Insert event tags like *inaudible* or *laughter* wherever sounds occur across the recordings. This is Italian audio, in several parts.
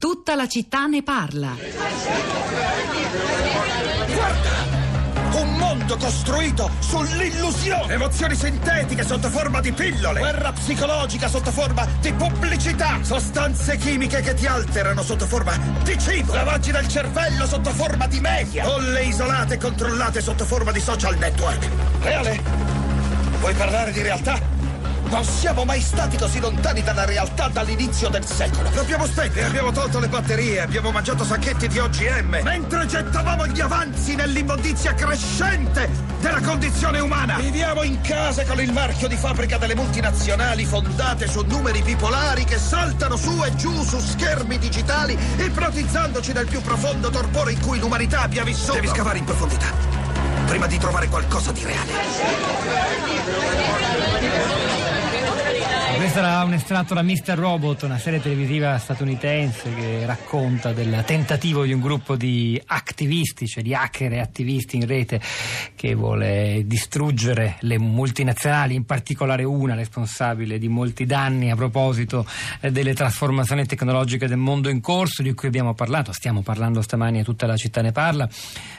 Tutta la città ne parla. Guarda! Un mondo costruito sull'illusione! Emozioni sintetiche sotto forma di pillole! Guerra psicologica sotto forma di pubblicità! Sostanze chimiche che ti alterano sotto forma di cibo! Lavaggi del cervello sotto forma di media! Bolle isolate e controllate sotto forma di social network! Reale? Vuoi parlare di realtà? Non siamo mai stati così lontani dalla realtà dall'inizio del secolo. L'abbiamo spente, abbiamo tolto le batterie, abbiamo mangiato sacchetti di OGM, mentre gettavamo gli avanzi nell'immondizia crescente della condizione umana. Viviamo in case con il marchio di fabbrica delle multinazionali fondate su numeri bipolari che saltano su e giù su schermi digitali, ipnotizzandoci nel più profondo torpore in cui l'umanità abbia vissuto. Devi scavare in profondità, prima di trovare qualcosa di reale. Questo era un estratto da Mr. Robot, una serie televisiva statunitense che racconta del tentativo di un gruppo di attivisti, cioè di hacker e attivisti in rete che vuole distruggere le multinazionali, in particolare una responsabile di molti danni a proposito delle trasformazioni tecnologiche del mondo in corso di cui abbiamo parlato, stiamo parlando stamani e tutta la città ne parla,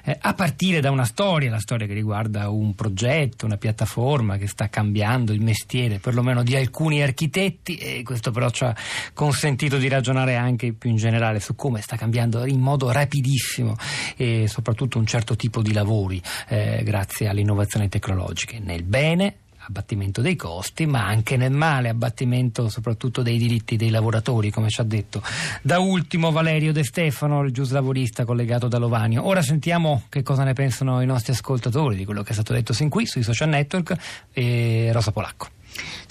eh, a partire da una storia, la storia che riguarda un progetto, una piattaforma che sta cambiando il mestiere perlomeno di alcuni architetti architetti e questo però ci ha consentito di ragionare anche più in generale su come sta cambiando in modo rapidissimo e soprattutto un certo tipo di lavori eh, grazie alle innovazioni tecnologiche nel bene abbattimento dei costi, ma anche nel male, abbattimento soprattutto dei diritti dei lavoratori, come ci ha detto da ultimo Valerio De Stefano, il giuslavorista collegato da Lovanio. Ora sentiamo che cosa ne pensano i nostri ascoltatori di quello che è stato detto sin qui sui social network e Rosa Polacco.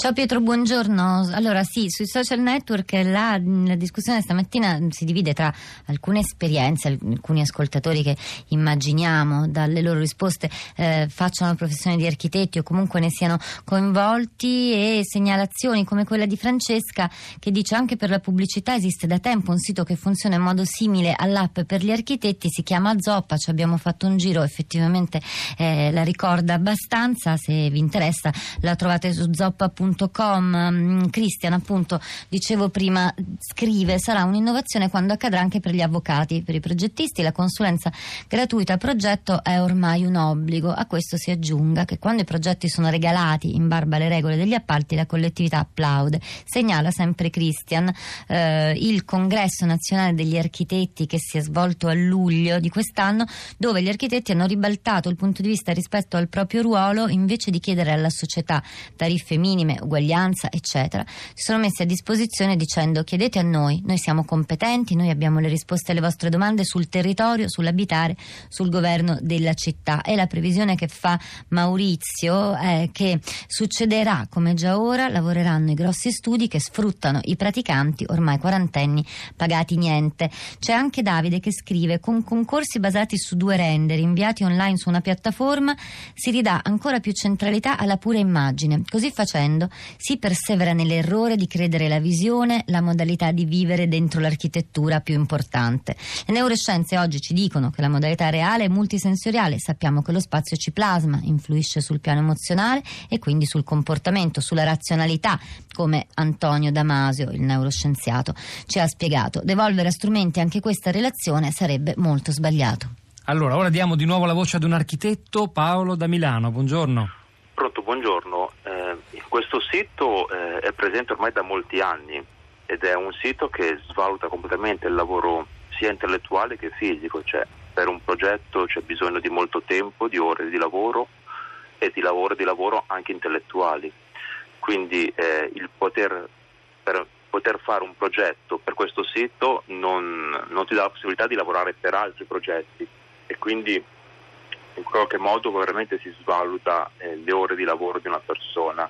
Ciao Pietro, buongiorno. Allora sì, sui social network la, la, discussione stamattina si divide tra alcune esperienze, alcuni ascoltatori che immaginiamo dalle loro risposte eh, facciano professione di architetti o comunque ne siano coinvolti e segnalazioni come quella di Francesca che dice anche per la pubblicità esiste da tempo un sito che funziona in modo simile all'app per gli architetti, si chiama Zoppa, ci abbiamo fatto un giro, effettivamente eh, la ricorda abbastanza, se vi interessa la trovate su zoppa.com www.cristian.com mm, Cristian appunto dicevo prima scrive sarà un'innovazione quando accadrà anche per gli avvocati. Per i progettisti la consulenza gratuita al progetto è ormai un obbligo. A questo si aggiunga che quando i progetti sono regalati in barba alle regole degli appalti la collettività applaude segnala sempre Cristian eh, il congresso nazionale degli architetti che si è svolto a luglio di quest'anno dove gli architetti hanno ribaltato il punto di vista rispetto al proprio ruolo invece di chiedere alla società tariffe minime uguaglianza, eccetera, si sono messi a disposizione dicendo chiedete a noi, noi siamo competenti, noi abbiamo le risposte alle vostre domande sul territorio, sull'abitare, sul governo della città. E la previsione che fa Maurizio è che succederà come già ora, lavoreranno i grossi studi che sfruttano i praticanti ormai quarantenni pagati niente. C'è anche Davide che scrive con concorsi basati su due render inviati online su una piattaforma si ridà ancora più centralità alla pura immagine. Così facendo si persevera nell'errore di credere la visione, la modalità di vivere dentro l'architettura più importante. Le neuroscienze oggi ci dicono che la modalità reale è multisensoriale, sappiamo che lo spazio ci plasma, influisce sul piano emozionale e quindi sul comportamento, sulla razionalità, come Antonio Damasio, il neuroscienziato, ci ha spiegato. Devolvere a strumenti anche questa relazione sarebbe molto sbagliato. Allora, ora diamo di nuovo la voce ad un architetto, Paolo da Milano. Buongiorno. Pronto, buongiorno. Eh, questo sito eh, è presente ormai da molti anni ed è un sito che svaluta completamente il lavoro sia intellettuale che fisico, cioè per un progetto c'è bisogno di molto tempo, di ore di lavoro e di lavoro, di lavoro anche intellettuali. Quindi eh, il poter, per poter fare un progetto per questo sito non, non ti dà la possibilità di lavorare per altri progetti e quindi in qualche modo veramente si svaluta eh, le ore di lavoro di una persona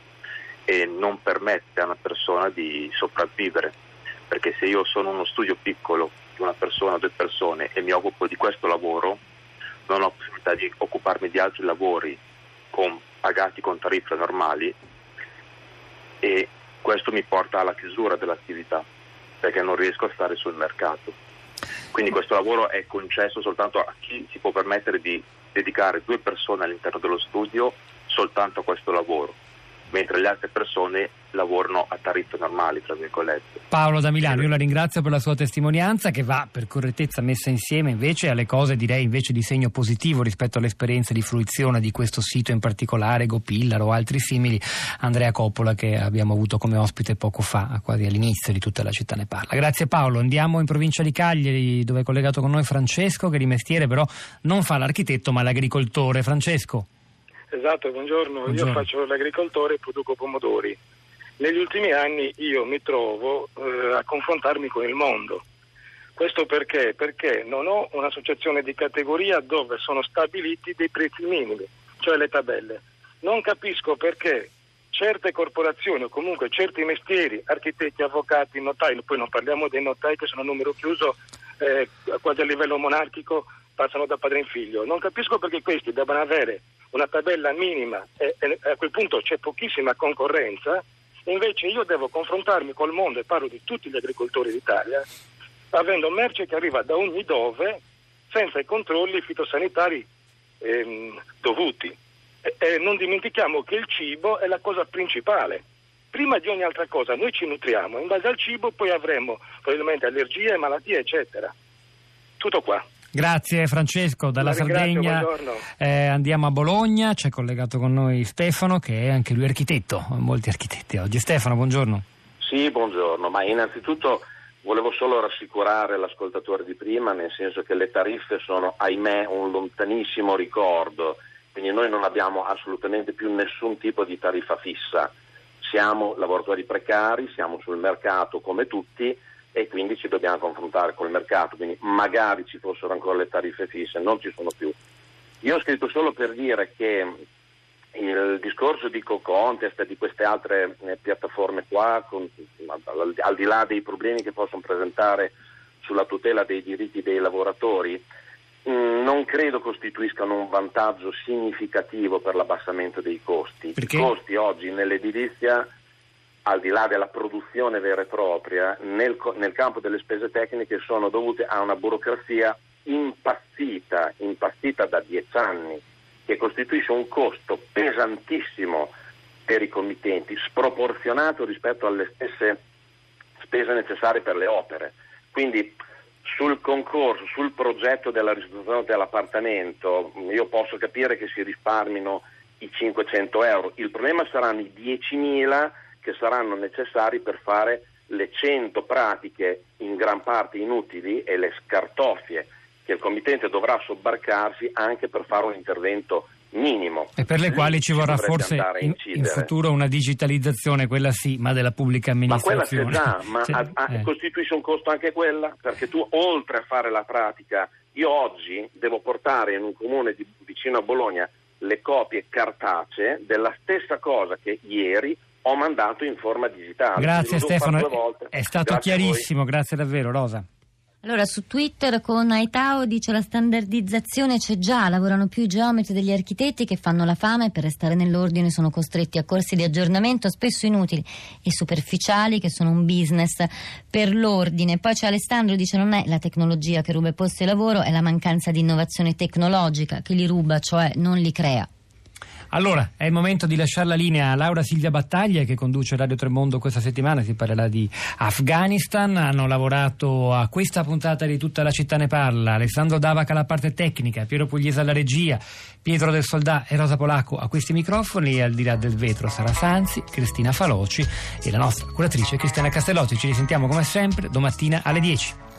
e non permette a una persona di sopravvivere, perché se io sono uno studio piccolo di una persona o due persone e mi occupo di questo lavoro, non ho possibilità di occuparmi di altri lavori con, pagati con tariffe normali e questo mi porta alla chiusura dell'attività perché non riesco a stare sul mercato. Quindi questo lavoro è concesso soltanto a chi si può permettere di dedicare due persone all'interno dello studio soltanto a questo lavoro. Mentre le altre persone lavorano a tariffe normali, tra virgolette. Paolo da Milano, io la ringrazio per la sua testimonianza che va per correttezza messa insieme invece alle cose direi invece di segno positivo rispetto all'esperienza di fruizione di questo sito in particolare, Gopillar o altri simili, Andrea Coppola che abbiamo avuto come ospite poco fa, quasi all'inizio di tutta la città ne parla. Grazie Paolo, andiamo in provincia di Cagliari dove è collegato con noi Francesco che di mestiere però non fa l'architetto ma l'agricoltore. Francesco. Esatto, buongiorno. buongiorno. Io faccio l'agricoltore e produco pomodori. Negli ultimi anni io mi trovo eh, a confrontarmi con il mondo. Questo perché? Perché non ho un'associazione di categoria dove sono stabiliti dei prezzi minimi, cioè le tabelle. Non capisco perché certe corporazioni o comunque certi mestieri, architetti, avvocati, notai, poi non parliamo dei notai che sono a numero chiuso eh, quasi a livello monarchico, passano da padre in figlio. Non capisco perché questi debbano avere una tabella minima e, e a quel punto c'è pochissima concorrenza, invece io devo confrontarmi col mondo e parlo di tutti gli agricoltori d'Italia, avendo merce che arriva da ogni dove senza i controlli fitosanitari ehm, dovuti. E, e non dimentichiamo che il cibo è la cosa principale. Prima di ogni altra cosa noi ci nutriamo, in base al cibo poi avremo probabilmente allergie, malattie, eccetera. Tutto qua. Grazie Francesco, dalla Sardegna eh, andiamo a Bologna, c'è collegato con noi Stefano che è anche lui architetto, molti architetti oggi. Stefano, buongiorno. Sì, buongiorno, ma innanzitutto volevo solo rassicurare l'ascoltatore di prima, nel senso che le tariffe sono, ahimè, un lontanissimo ricordo, quindi noi non abbiamo assolutamente più nessun tipo di tariffa fissa. Siamo lavoratori precari, siamo sul mercato come tutti e quindi ci dobbiamo confrontare col mercato, quindi magari ci fossero ancora le tariffe fisse, non ci sono più. Io ho scritto solo per dire che il discorso di Co-Contest e di queste altre eh, piattaforme qua, con, al, al, di là dei problemi che possono presentare sulla tutela dei diritti dei lavoratori, non credo costituiscano un vantaggio significativo per l'abbassamento dei costi. Perché? I costi oggi nell'edilizia al di là della produzione vera e propria, nel, nel, campo delle spese tecniche sono dovute a una burocrazia impazzita, impazzita da dieci anni, che costituisce un costo pesantissimo per i committenti, sproporzionato rispetto alle stesse spese necessarie per le opere. Quindi sul concorso, sul progetto della ristrutturazione dell'appartamento, io posso capire che si risparmino i 500 euro, il problema saranno i 10.000 che saranno necessari per fare le 100 pratiche in gran parte inutili e le scartoffie che il committente dovrà sobbarcarsi anche per fare un intervento minimo. E per le quali ci vorrà forse in, in, futuro una digitalizzazione, quella sì, ma della pubblica amministrazione. Ma quella c'è già, *laughs* ma c'è, a, a, eh. costituisce un costo anche quella? Perché tu oltre a fare la pratica, io oggi devo portare in un comune di, vicino a Bologna le copie cartacee della stessa cosa che ieri ho mandato in forma digitale. Grazie Stefano, è stato grazie chiarissimo, grazie davvero Rosa. Allora, su Twitter con Aitao dice la standardizzazione c'è già, lavorano più i geometri degli architetti che fanno la fame per restare nell'ordine sono costretti a corsi di aggiornamento spesso inutili e superficiali che sono un business per l'ordine. Poi c'è Alessandro dice non è la tecnologia che ruba i posti di lavoro, è la mancanza di innovazione tecnologica che li ruba, cioè non li crea. Allora, è il momento di lasciare la linea a Laura Silvia Battaglia che conduce Radio Tremondo questa settimana, si parlerà di Afghanistan, hanno lavorato a questa puntata di tutta la città ne parla, Alessandro Davaca alla parte tecnica, Piero Pugliese alla regia, Pietro del Soldà e Rosa Polacco a questi microfoni e al di là del vetro Sara Sanzi, Cristina Faloci e la nostra curatrice Cristiana Castellotti. Ci risentiamo come sempre domattina alle 10.